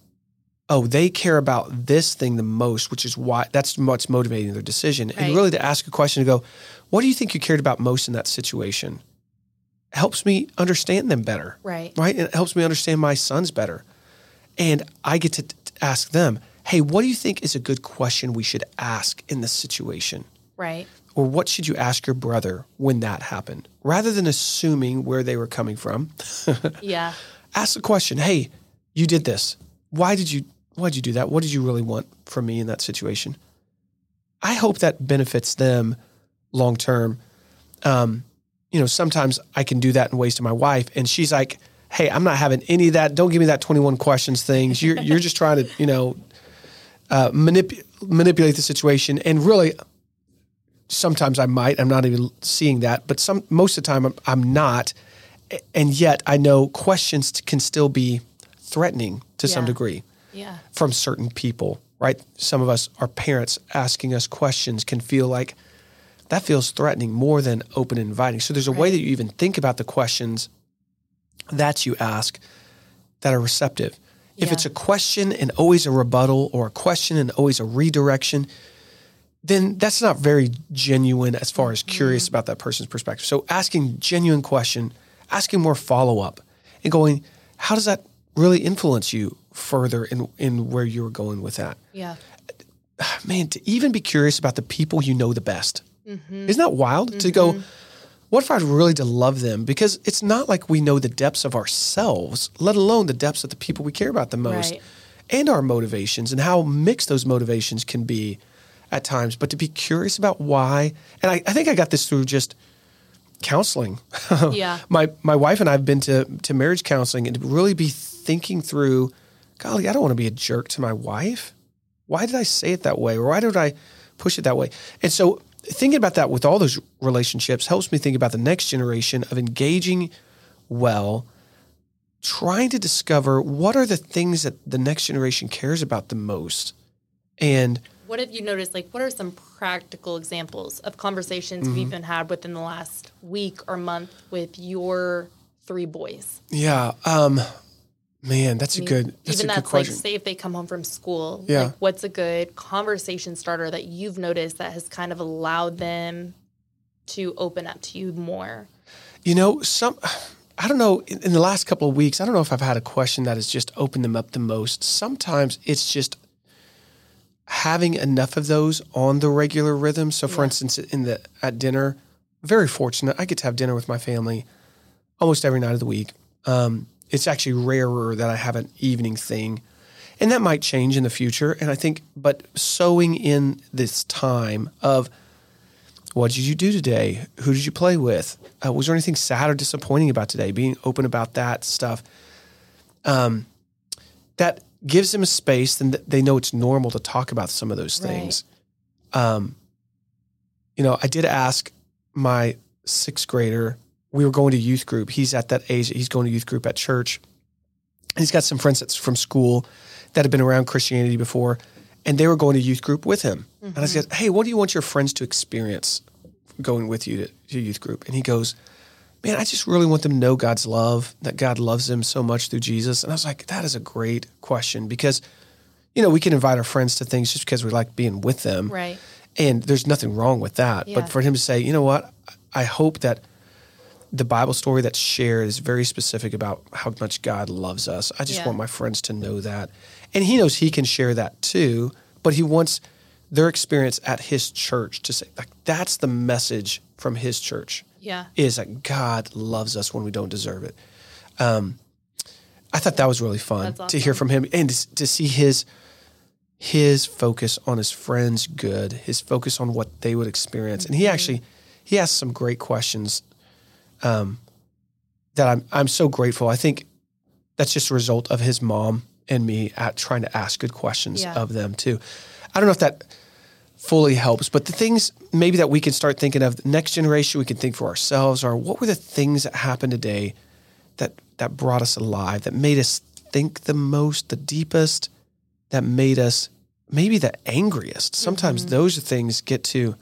oh, they care about this thing the most, which is why that's what's motivating their decision. Right. And really to ask a question to go, what do you think you cared about most in that situation? Helps me understand them better Right. right? And it helps me understand my sons better. And I get to t- ask them, hey, what do you think is a good question we should ask in this situation? Right. Or what should you ask your brother when that happened? Rather than assuming where they were coming from, <laughs> Yeah. ask the question, hey, you did this. Why did you why did you do that? What did you really want from me in that situation? I hope that benefits them long term. Um, you know, sometimes I can do that in ways to my wife, and she's like, "Hey, I'm not having any of that. Don't give me that 21 questions things. You're <laughs> you're just trying to, you know, uh, manip- manipulate the situation." And really, sometimes I might. I'm not even seeing that, but some most of the time I'm, I'm not. And yet, I know questions can still be threatening to some degree Yeah. from certain people, right? Some of us, our parents asking us questions can feel like that feels threatening more than open and inviting. So there's a way that you even think about the questions that you ask that are receptive. If it's a question and always a rebuttal or a question and always a redirection, then that's not very genuine as far as curious Mm-hmm. about that person's perspective. So asking genuine question, asking more follow up, and going, how does that really influence you further in in where you're going with that? Yeah. <sighs> Man, to even be curious about the people you know the best. Mm-hmm. Isn't that wild to go? What if I really to love them? Because it's not like we know the depths of ourselves, let alone the depths of the people we care about the most, Right. and our motivations and how mixed those motivations can be at times. But to be curious about why, and I, I think I got this through just counseling. <laughs> Yeah. my my wife and I have been to to marriage counseling and to really be thinking through, golly, I don't want to be a jerk to my wife. Why did I say it that way? Or why did I push it that way? And so thinking about that with all those relationships helps me think about the next generation of engaging well, trying to discover what are the things that the next generation cares about the most. And What have you noticed? Like, what are some practical examples of conversations Mm-hmm. you've even had within the last week or month with your three boys? yeah, um, man, that's a I mean, good that's even a good question. like, say if they come home from school, Yeah. like, what's a good conversation starter that you've noticed that has kind of allowed them to open up to you more? You know, some I don't know. In, in the last couple of weeks, I don't know if I've had a question that has just opened them up the most. Sometimes it's just having enough of those on the regular rhythm. So, for Yeah. instance, in the at dinner, very fortunate. I get to have dinner with my family almost every night of the week. Um, it's actually rarer that I have an evening thing, and that might change in the future. And I think, but sowing in this time of what did you do today? Who did you play with? Uh, was there anything sad or disappointing about today? Being open about that stuff. Um, that gives them a space, and they know it's normal to talk about some of those Right. things. Um, you know, I did ask my sixth grader. We were going to youth group. He's at that age. He's going to youth group at church. And he's got some friends that's from school that have been around Christianity before, and they were going to youth group with him. And I mm-hmm. said, "Hey, what do you want your friends to experience going with you to, to youth group?" And he goes, "Man, I just really want them to know God's love, that God loves them so much through Jesus." And I was like, "That is a great question because, you know, we can invite our friends to things just because we like being with them, Right. and there's nothing wrong with that. Yeah. But for him to say, you know what, I hope that the Bible story that's shared is very specific about how much God loves us. I just Yeah. want my friends to know that. And he knows he can share that too, but he wants their experience at his church to say, like, that's the message from his church Yeah. is that God loves us when we don't deserve it. Um, I thought that was really fun That's to hear from him and to, to see his his focus on his friends' good, his focus on what they would experience, and he Mm-hmm. actually he asked some great questions. Um, that I'm I'm so grateful. I think that's just a result of his mom and me at trying to ask good questions Yeah. of them too. I don't know if that fully helps, but the things maybe that we can start thinking of next generation, we can think for ourselves are what were the things that happened today that that brought us alive, that made us think the most, the deepest, that made us maybe the angriest. Sometimes those things get to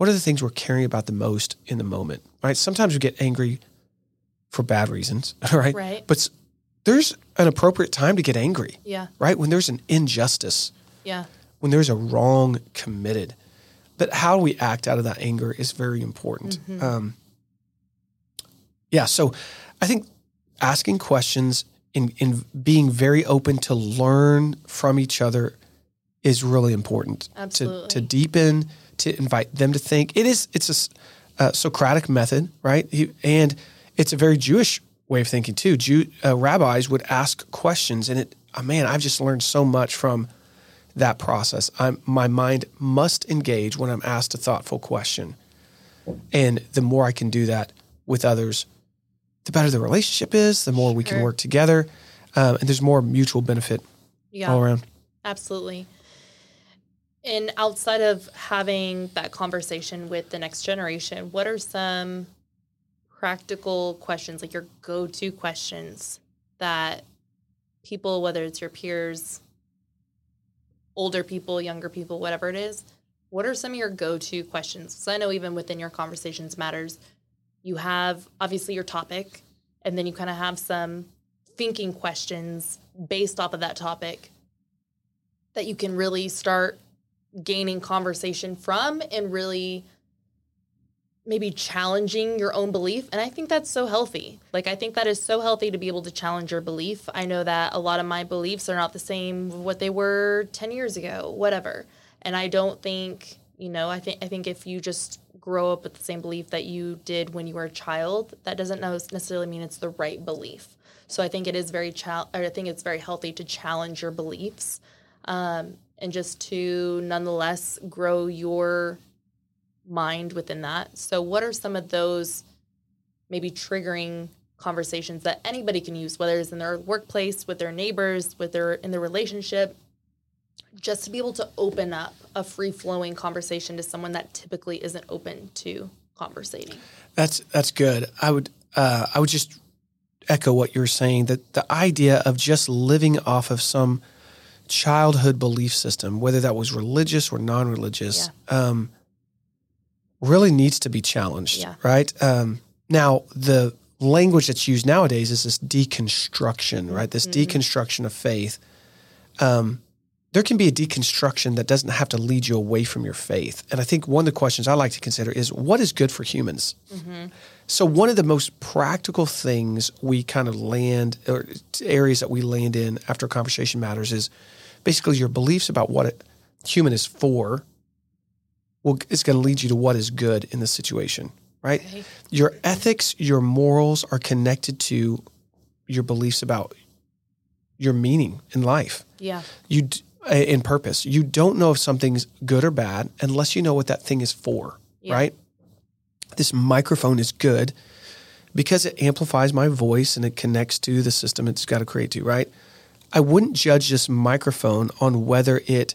what are the things we're caring about the most in the moment, right? Sometimes we get angry for bad reasons, <laughs> right? Right. But there's an appropriate time to get angry, Yeah. right? When there's an injustice, Yeah. when there's a wrong committed. But how we act out of that anger is very important. Um, yeah, so I think asking questions and, and being very open to learn from each other is really important. To, to deepen, to invite them to think. It is. It's a uh, Socratic method, right? He, and it's a very Jewish way of thinking too. Jew, uh, rabbis would ask questions, and it. Oh, man, I've just learned so much from that process. I'm, my mind must engage when I'm asked a thoughtful question. And the more I can do that, with others, the better the relationship is, the more we can work together, um, and there's more mutual benefit Yeah. all around. Absolutely. And outside of having that conversation with the next generation, what are some practical questions, like your go to questions that people, whether it's your peers, older people, younger people, whatever it is, what are some of your go to questions? So I know even within your conversations matters, you have obviously your topic, and then you kind of have some thinking questions based off of that topic that you can really start gaining conversation from and really maybe challenging your own belief. And I think that's so healthy. Like, I think that is so healthy to be able to challenge your belief. I know that a lot of my beliefs are not the same what they were 10 years ago, whatever. And I don't think, you know, I think, I think if you just grow up with the same belief that you did when you were a child, that doesn't necessarily mean it's the right belief. So I think it is very, chal- I think it's very healthy to challenge your beliefs um, and just to nonetheless grow your mind within that. So, what are some of those maybe triggering conversations that anybody can use, whether it's in their workplace, with their neighbors, with their in their relationship, just to be able to open up a free flowing conversation to someone that typically isn't open to conversating. That's that's good. I would uh, I would just echo what you're saying that the idea of just living off of some childhood belief system, whether that was religious or non-religious, um, really needs to be challenged. Yeah. Right um, now, the language that's used nowadays is this deconstruction. Right, this deconstruction of faith. Um, there can be a deconstruction that doesn't have to lead you away from your faith. And I think one of the questions I like to consider is what is good for humans? So, one of the most practical things we kind of land, or areas that we land in after conversation matters, is basically your beliefs about what a human is for. Well, it's going to lead you to what is good in the situation, right? Okay. Your ethics, your morals are connected to your beliefs about your meaning in life Yeah. you d- in purpose. You don't know if something's good or bad unless you know what that thing is for, Yeah. right? This microphone is good because it amplifies my voice and it connects to the system it's got to create to, right? I wouldn't judge this microphone on whether it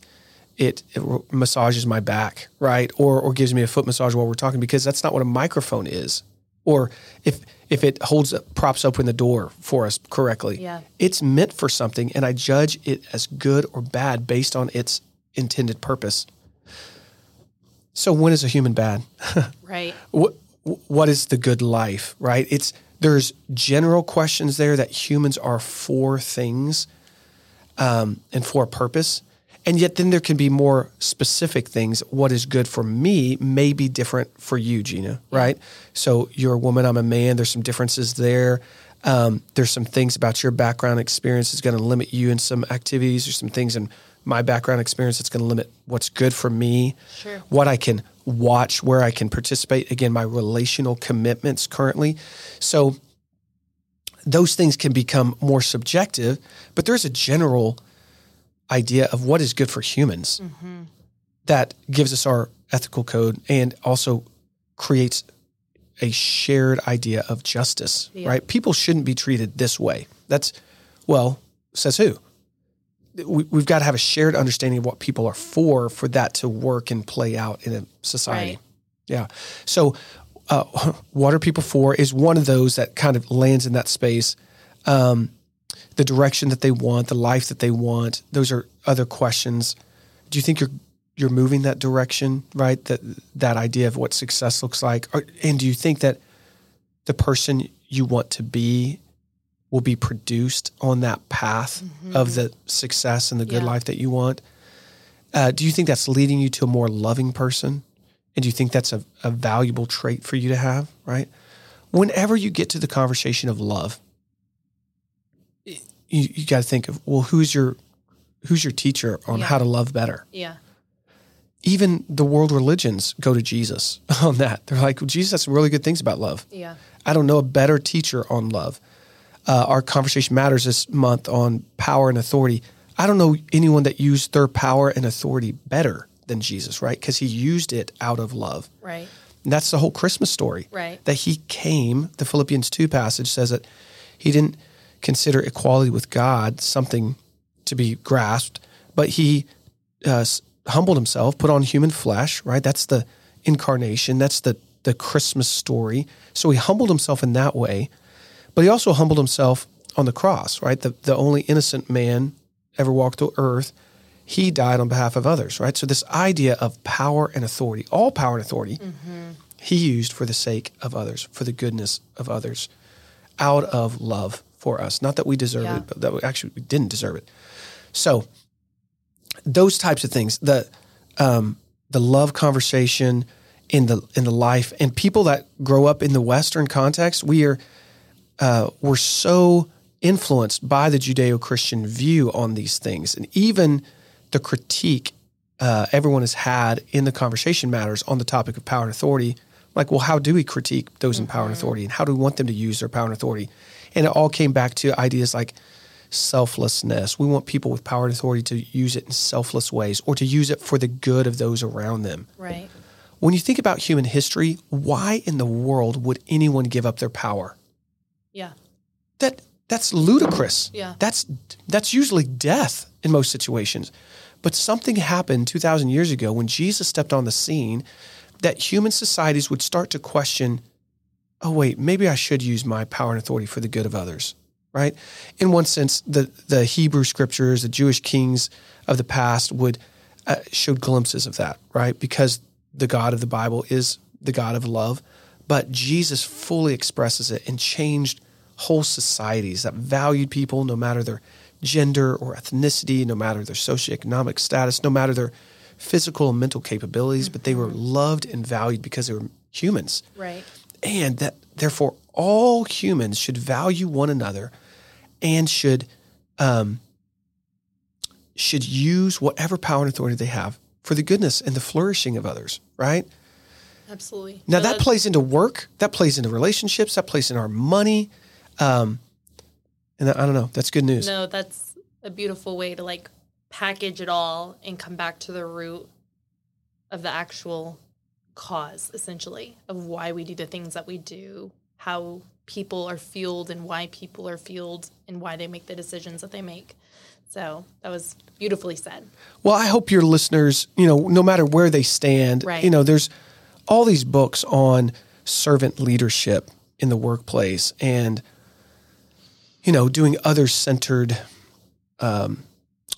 it, it massages my back, right? Or or gives me a foot massage while we're talking because that's not what a microphone is. Or if if it holds props open the door for us correctly. Yeah. It's meant for something and I judge it as good or bad based on its intended purpose. So when is a human bad? <laughs> Right. what what is the good life right it's there's general questions there that humans are for things um, and for a purpose. And yet then there can be more specific things. What is good for me may be different for you gina right? So you're a woman i'm a man. There's some differences there. Um, there's some things about your background experience that's going to limit you in some activities. There's some things in my background experience that's going to limit what's good for me. Sure. what I can watch, where I can participate. Again, my relational commitments currently. So those things can become more subjective, but there's a general idea of what is good for humans mm-hmm. that gives us our ethical code and also creates a shared idea of justice, Yeah. right? People shouldn't be treated this way. That's, well, says who? we, we've got to have a shared understanding of what people are for for that to work and play out in a society. Right. Yeah. So, uh, <laughs> what are people for is one of those that kind of lands in that space. Um, the direction that they want, the life that they want, those are other questions. Do you think you're you're moving that direction, right? That that idea of what success looks like, or, and do you think that the person you want to be will be produced on that path of the success and the good Yeah. life that you want? Uh, do you think that's leading you to a more loving person? And do you think that's a, a valuable trait for you to have, right? Whenever you get to the conversation of love, you, you got to think of, well, who's your who's your teacher on Yeah. how to love better? Yeah. Even the world religions go to Jesus <laughs> on that. They're like, well, Jesus has some really good things about love. Yeah. I don't know a better teacher on love. Uh, our conversation matters this month on power and authority. I don't know anyone that used their power and authority better than Jesus, right? Because he used it out of love. Right. And that's the whole Christmas story. Right. That he came, the Philippians 2 passage says that he didn't consider equality with God something to be grasped, but he uh, humbled himself, put on human flesh, right? That's the incarnation. That's the, the Christmas story. So he humbled himself in that way, but he also humbled himself on the cross, right? The, the only innocent man ever walked the earth. He died on behalf of others, right? So this idea of power and authority, all power and authority, he used for the sake of others, for the goodness of others, out of love for us. Not that we deserve Yeah. it, but that we actually we didn't deserve it. So those types of things, the um, the love conversation in the in the life, and people that grow up in the Western context, we are uh, we're so influenced by the Judeo-Christian view on these things, and even the critique uh, everyone has had in the conversation matters on the topic of power and authority. Like, well, how do we critique those in power and authority, and how do we want them to use their power and authority? And it all came back to ideas like selflessness. We want people with power and authority to use it in selfless ways, or to use it for the good of those around them. Right. When you think about human history, why in the world would anyone give up their power? Yeah. that that's ludicrous. Yeah. That's that's usually death in most situations. But something happened 2000 years ago when Jesus stepped on the scene that human societies would start to question, oh wait, maybe I should use my power and authority for the good of others, right? In one sense, the the Hebrew scriptures, the Jewish kings of the past would uh, showed glimpses of that, right? Because the God of the Bible is the God of love, but Jesus fully expresses it and changed whole societies that valued people no matter their gender or ethnicity, no matter their socioeconomic status, no matter their physical and mental capabilities, but they were loved and valued because they were humans. Right. And that therefore all humans should value one another and should um, should use whatever power and authority they have for the goodness and the flourishing of others, right? Absolutely. Now No, that plays into work, that plays into relationships, that plays in our money. Um, and I don't know, that's good news. No, that's a beautiful way to like package it all and come back to the root of the actual cause, essentially, of why we do the things that we do, how people are fueled and why people are fueled and why they make the decisions that they make. So that was beautifully said. Well, I hope your listeners, you know, no matter where they stand, Right. you know, there's all these books on servant leadership in the workplace and, you know, doing other centered um,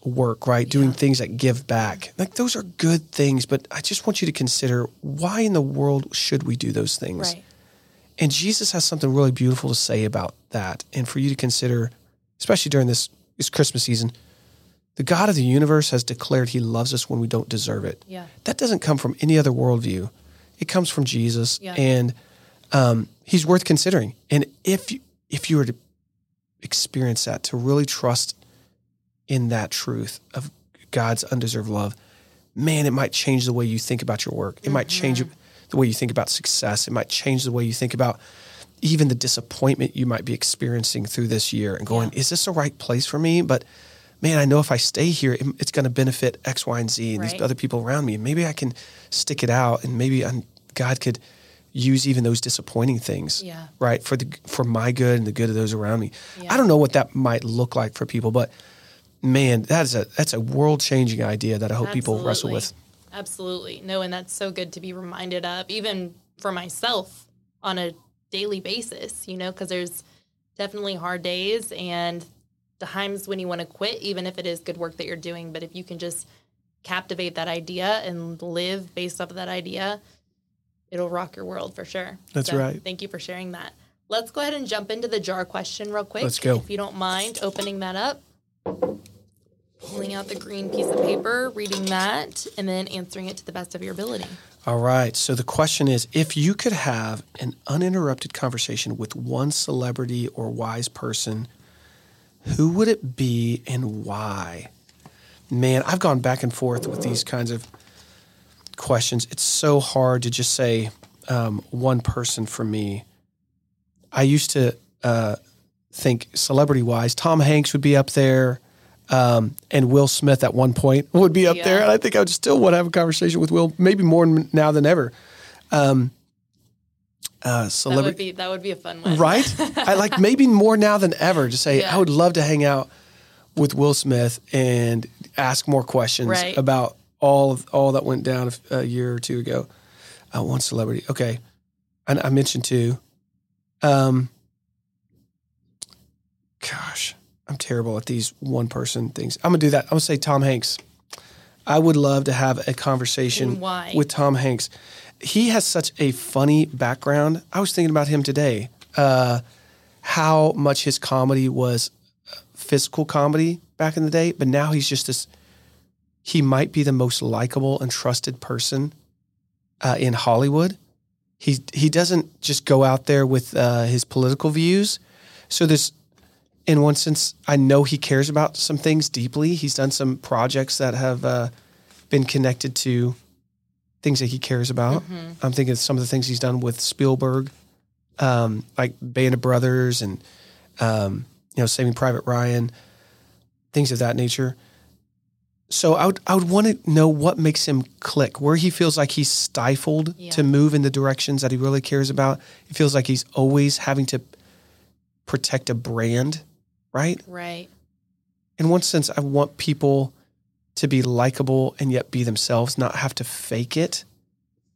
work, right? Doing things that give back. Like those are good things, but I just want you to consider why in the world should we do those things? Right. And Jesus has something really beautiful to say about that. And for you to consider, especially during this, this Christmas season, the God of the universe has declared he loves us when we don't deserve it. Yeah. That doesn't come from any other worldview. It comes from Jesus. Yeah. And um, he's worth considering. And if you, if you were to experience that, to really trust in that truth of God's undeserved love, man, it might change the way you think about your work. It might change Mm-hmm. the way you think about success. It might change the way you think about even the disappointment you might be experiencing through this year and going, is this the right place for me? But man, I know if I stay here, it- it's going to benefit X, Y, and Z and Right. these other people around me. Maybe I can stick it out and maybe i God could use even those disappointing things, Yeah. right, for the for my good and the good of those around me. Yeah. I don't know what that might look like for people, but man, that's a that's a world changing idea that I hope people wrestle with. Absolutely. No, and that's so good to be reminded of, even for myself on a daily basis, you know, because there's definitely hard days and times when you want to quit, even if it is good work that you're doing. But if you can just captivate that idea and live based off of that idea, it'll rock your world for sure. That's right. Thank you for sharing that. Let's go ahead and jump into the jar question real quick. Let's go. If you don't mind opening that up pulling out the green piece of paper, reading that, and then answering it to the best of your ability. All right. So the question is if you could have an uninterrupted conversation with one celebrity or wise person, who would it be and why? Man, I've gone back and forth with these kinds of questions. It's so hard to just say um, one person for me. I used to uh, think celebrity wise, Tom Hanks would be up there. Um, and Will Smith at one point would be up Yeah. there. And I think I would still want to have a conversation with Will, maybe more now than ever. Um, uh, That celebrity. would be that would be a fun one. right? I like <laughs> maybe more now than ever to say Yeah. I would love to hang out with Will Smith and ask more questions Right. about all of, all that went down a, a year or two ago. Uh, one celebrity, okay. I, I mentioned two. Um, gosh, I'm terrible at these one person things. I'm gonna do that. I'm gonna say Tom Hanks. I would love to have a conversation why? with Tom Hanks. He has such a funny background. I was thinking about him today. Uh, how much his comedy was uh, physical comedy back in the day, but now he's just this. He might be the most likable and trusted person uh, in Hollywood. He he doesn't just go out there with uh, his political views. So there's, in one sense, I know he cares about some things deeply. He's done some projects that have uh, been connected to things that he cares about. I'm thinking of some of the things he's done with Spielberg, um, like Band of Brothers and um, you know Saving Private Ryan, things of that nature. So I would I would want to know what makes him click, where he feels like he's stifled Yeah. to move in the directions that he really cares about. He feels like he's always having to protect a brand, right? Right. In one sense, I want people to be likable and yet be themselves, not have to fake it.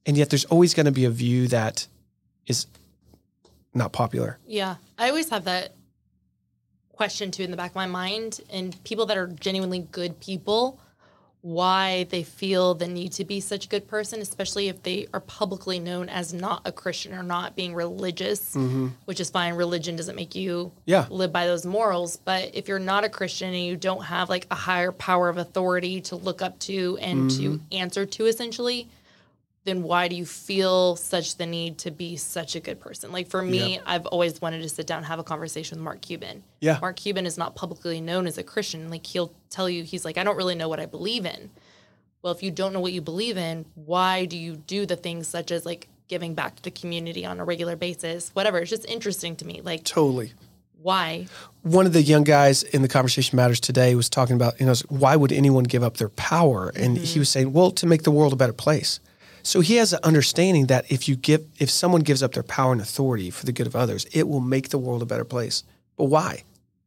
And yet there's always going to be a view that is not popular. Yeah. I always have that question too in the back of my mind and people that are genuinely good people why they feel the need to be such a good person especially if they are publicly known as not a christian or not being religious mm-hmm. which is fine. Religion doesn't make you Yeah. live by those morals but if you're not a christian and you don't have like a higher power of authority to look up to and to mm-hmm. answer to essentially then why do you feel such the need to be such a good person? Like for me, I've always wanted to sit down and have a conversation with Mark Cuban. Yeah. Mark Cuban is not publicly known as a Christian. Like he'll tell you, he's like, I don't really know what I believe in. Well, if you don't know what you believe in, why do you do the things such as like giving back to the community on a regular basis? Whatever. It's just interesting to me. Like, Totally. why? One of the young guys in the Conversation Matters today was talking about, you know, why would anyone give up their power? And mm-hmm. he was saying, well, to make the world a better place. So he has an understanding that if you give, if someone gives up their power and authority for the good of others, it will make the world a better place. But why?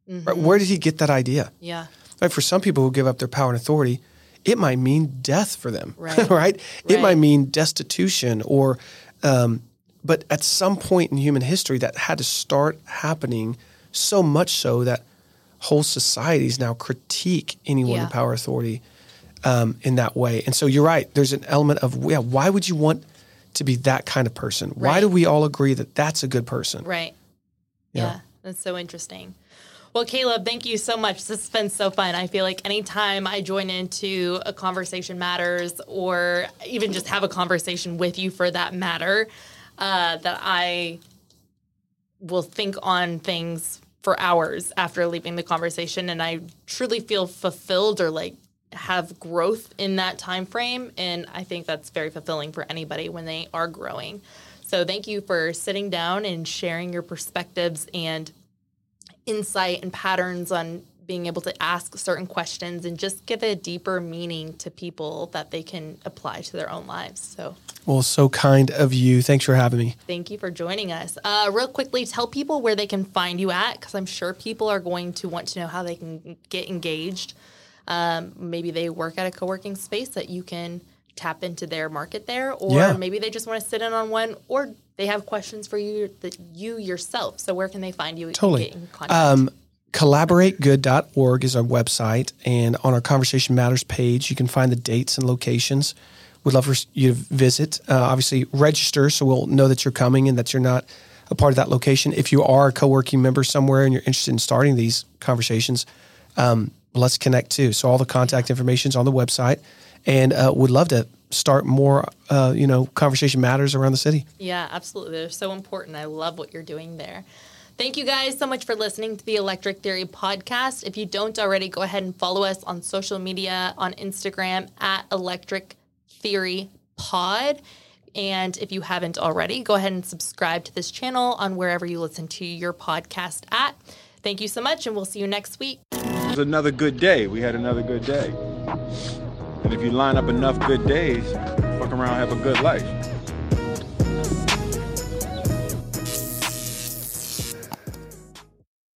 Right? Where did he get that idea? Yeah. Right? For some people who give up their power and authority, it might mean death for them. <laughs> Right. right? It might mean destitution or, um, but at some point in human history, that had to start happening so much so that whole societies now critique anyone Yeah. in power authority um, in that way. And so you're right. There's an element of, yeah, why would you want to be that kind of person? Why do we all agree that that's a good person? Right. Yeah. Yeah. That's so interesting. Well, Caleb, thank you so much. This has been so fun. I feel like anytime I join into a conversation matters or even just have a conversation with you for that matter, uh, that I will think on things for hours after leaving the conversation and I truly feel fulfilled or like have growth in that time frame and I think that's very fulfilling for anybody when they are growing. So thank you for sitting down and sharing your perspectives and insight and patterns on being able to ask certain questions and just give a deeper meaning to people that they can apply to their own lives. So Well, so kind of you. Thanks for having me. Thank you for joining us. Uh, real quickly, tell people where they can find you at, because I'm sure people are going to want to know how they can get engaged. Um, maybe they work at a co working space that you can tap into their market there, or Yeah. maybe they just want to sit in on one, or they have questions for you that you yourself. So where can they find you? Totally. Get in contact? Um, collaborategood.org is our website. And on our Conversation Matters page, you can find the dates and locations. We'd love for you to visit. Uh, obviously, register so we'll know that you're coming and that you're not a part of that location. If you are a co working member somewhere and you're interested in starting these conversations, um, let's connect too. So, all the contact information is on the website. And uh, would love to start more, uh, you know, conversation matters around the city. Yeah, absolutely. They're so important. I love what you're doing there. Thank you guys so much for listening to the Electric Theory podcast. If you don't already, go ahead and follow us on social media on Instagram at Electric Theory Pod. And if you haven't already, go ahead and subscribe to this channel on wherever you listen to your podcast at. Thank you so much, and we'll see you next week. It was another good day. We had another good day. And if you line up enough good days, fuck around, have a good life.